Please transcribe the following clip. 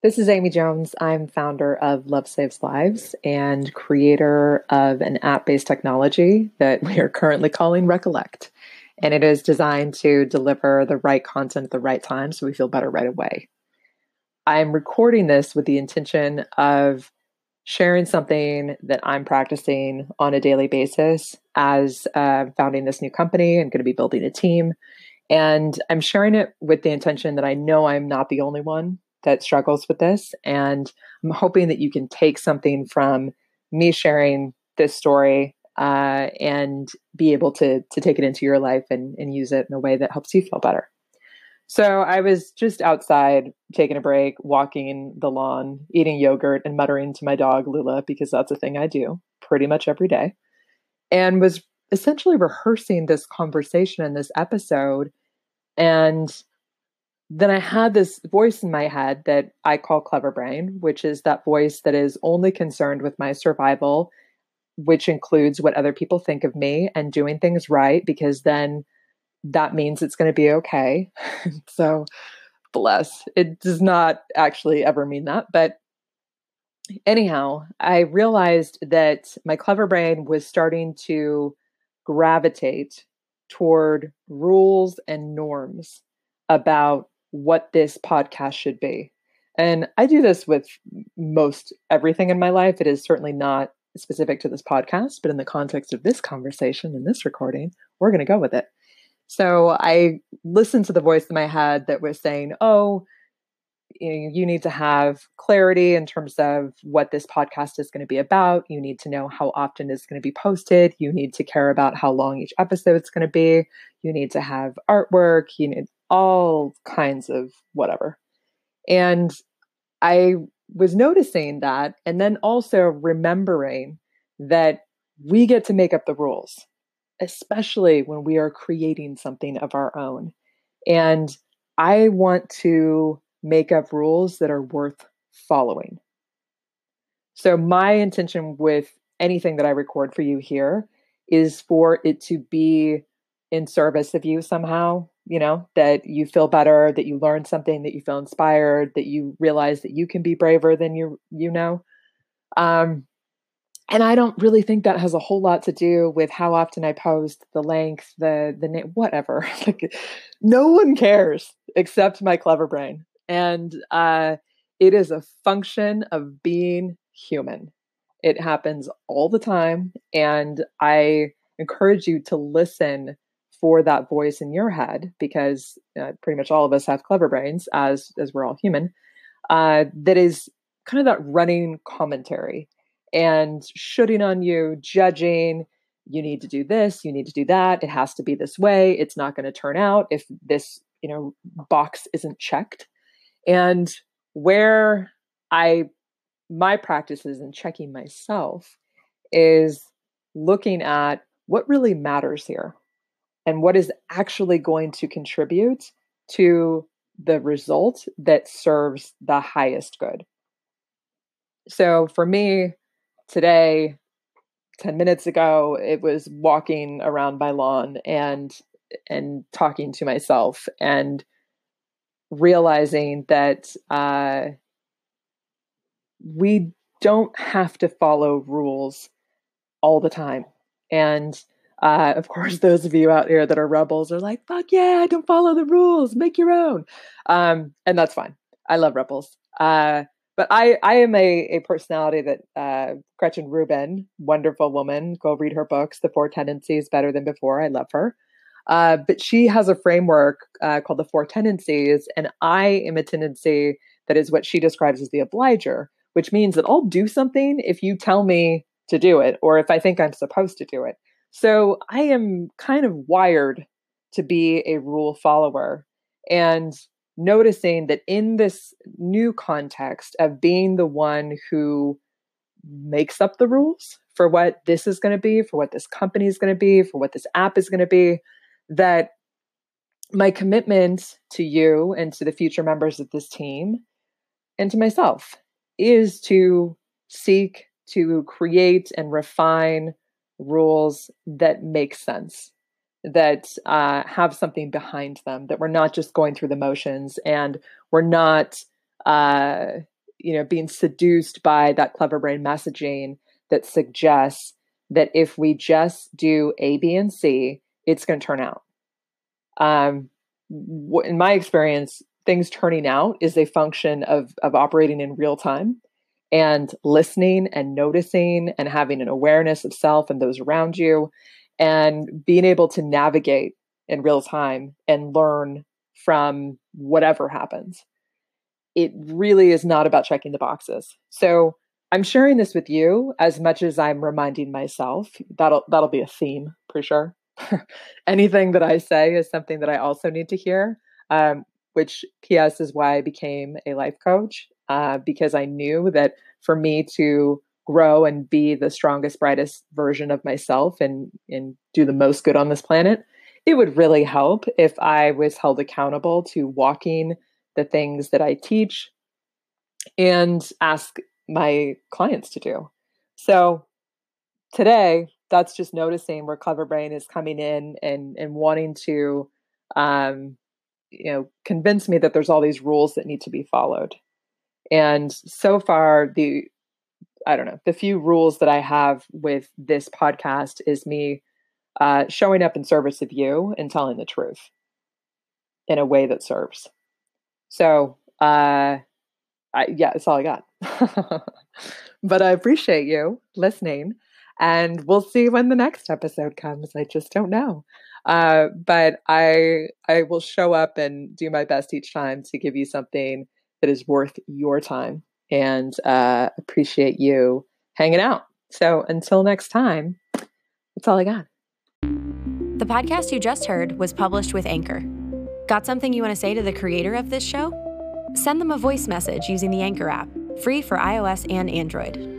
This is Amy Jones. I'm founder of Love Saves Lives and creator of an app based technology that we are currently calling Recollect. And it is designed to deliver the right content at the right time so we feel better right away. I'm recording this with the intention of sharing something that I'm practicing on a daily basis as uh, founding this new company and going to be building a team. And I'm sharing it with the intention that I know I'm not the only one that struggles with this. And I'm hoping that you can take something from me sharing this story uh, and be able to to take it into your life and, and use it in a way that helps you feel better. So I was just outside taking a break, walking the lawn, eating yogurt, and muttering to my dog Lula because that's a thing I do pretty much every day, and was essentially rehearsing this conversation in this episode. And then I had this voice in my head that I call clever brain, which is that voice that is only concerned with my survival, which includes what other people think of me and doing things right, because then that means it's going to be okay. so, bless. It does not actually ever mean that. But anyhow, I realized that my clever brain was starting to gravitate toward rules and norms about what this podcast should be. And I do this with most everything in my life. It is certainly not specific to this podcast, but in the context of this conversation and this recording, we're going to go with it. So I listened to the voice in my head that was saying, oh, you, need to have clarity in terms of what this podcast is going to be about. You need to know how often it's going to be posted. You need to care about how long each episode is going to be. You need to have artwork. You need all kinds of whatever. And I was noticing that and then also remembering that we get to make up the rules, especially when we are creating something of our own. And I want to make up rules that are worth following. So, my intention with anything that I record for you here is for it to be in service of you somehow, you know, that you feel better, that you learn something, that you feel inspired, that you realize that you can be braver than you you know. Um and I don't really think that has a whole lot to do with how often I post, the length, the the name, whatever. like no one cares except my clever brain. And uh it is a function of being human. It happens all the time and I encourage you to listen for that voice in your head because uh, pretty much all of us have clever brains as as we're all human uh, that is kind of that running commentary. And shooting on you judging you need to do this you need to do that it has to be this way it's not going to turn out if this you know box isn't checked. And where i my practices in checking myself is looking at what really matters here and what is actually going to contribute to the result that serves the highest good. So for me, today, 10 minutes ago, it was walking around my lawn and and talking to myself and realizing that uh, we don't have to follow rules all the time. And uh, of course, those of you out here that are rebels are like, fuck yeah, don't follow the rules, make your own. Um, and that's fine. I love rebels. Uh, but I, I am a, a personality that uh, Gretchen Rubin, wonderful woman, go read her books, The Four Tendencies, Better Than Before. I love her. Uh, but she has a framework uh, called the Four Tendencies, and I am a tendency that is what she describes as the obliger, which means that I'll do something if you tell me to do it or if I think I'm supposed to do it. So I am kind of wired to be a rule follower and noticing that in this new context of being the one who makes up the rules for what this is going to be, for what this company is going to be, for what this app is going to be, that my commitment to you and to the future members of this team and to myself is to seek to create and refine rules that make sense, that uh, have something behind them, that we're not just going through the motions and we're not uh, you know, being seduced by that clever brain messaging that suggests that if we just do A, B, and C, it's going to turn out. Um, in my experience, things turning out is a function of of operating in real time and listening and noticing and having an awareness of self and those around you and being able to navigate in real time and learn from whatever happens. It really is not about checking the boxes. So I'm sharing this with you as much as I'm reminding myself. That'll that'll be a theme for sure. Anything that I say is something that I also need to hear. Um, which PS is why I became a life coach uh, because I knew that for me to grow and be the strongest, brightest version of myself and and do the most good on this planet, it would really help if I was held accountable to walking the things that I teach and ask my clients to do. So today, that's just noticing where Clever Brain is coming in and and wanting to um, you know convince me that there's all these rules that need to be followed. And so far, the I don't know the few rules that I have with this podcast is me uh, showing up in service of you and telling the truth in a way that serves. So, uh, I, yeah, that's all I got. but I appreciate you listening, and we'll see when the next episode comes. I just don't know. Uh, but I I will show up and do my best each time to give you something that is worth your time and uh, appreciate you hanging out. So until next time, that's all I got. The podcast you just heard was published with Anchor. Got something you want to say to the creator of this show? Send them a voice message using the Anchor app, free for iOS and Android.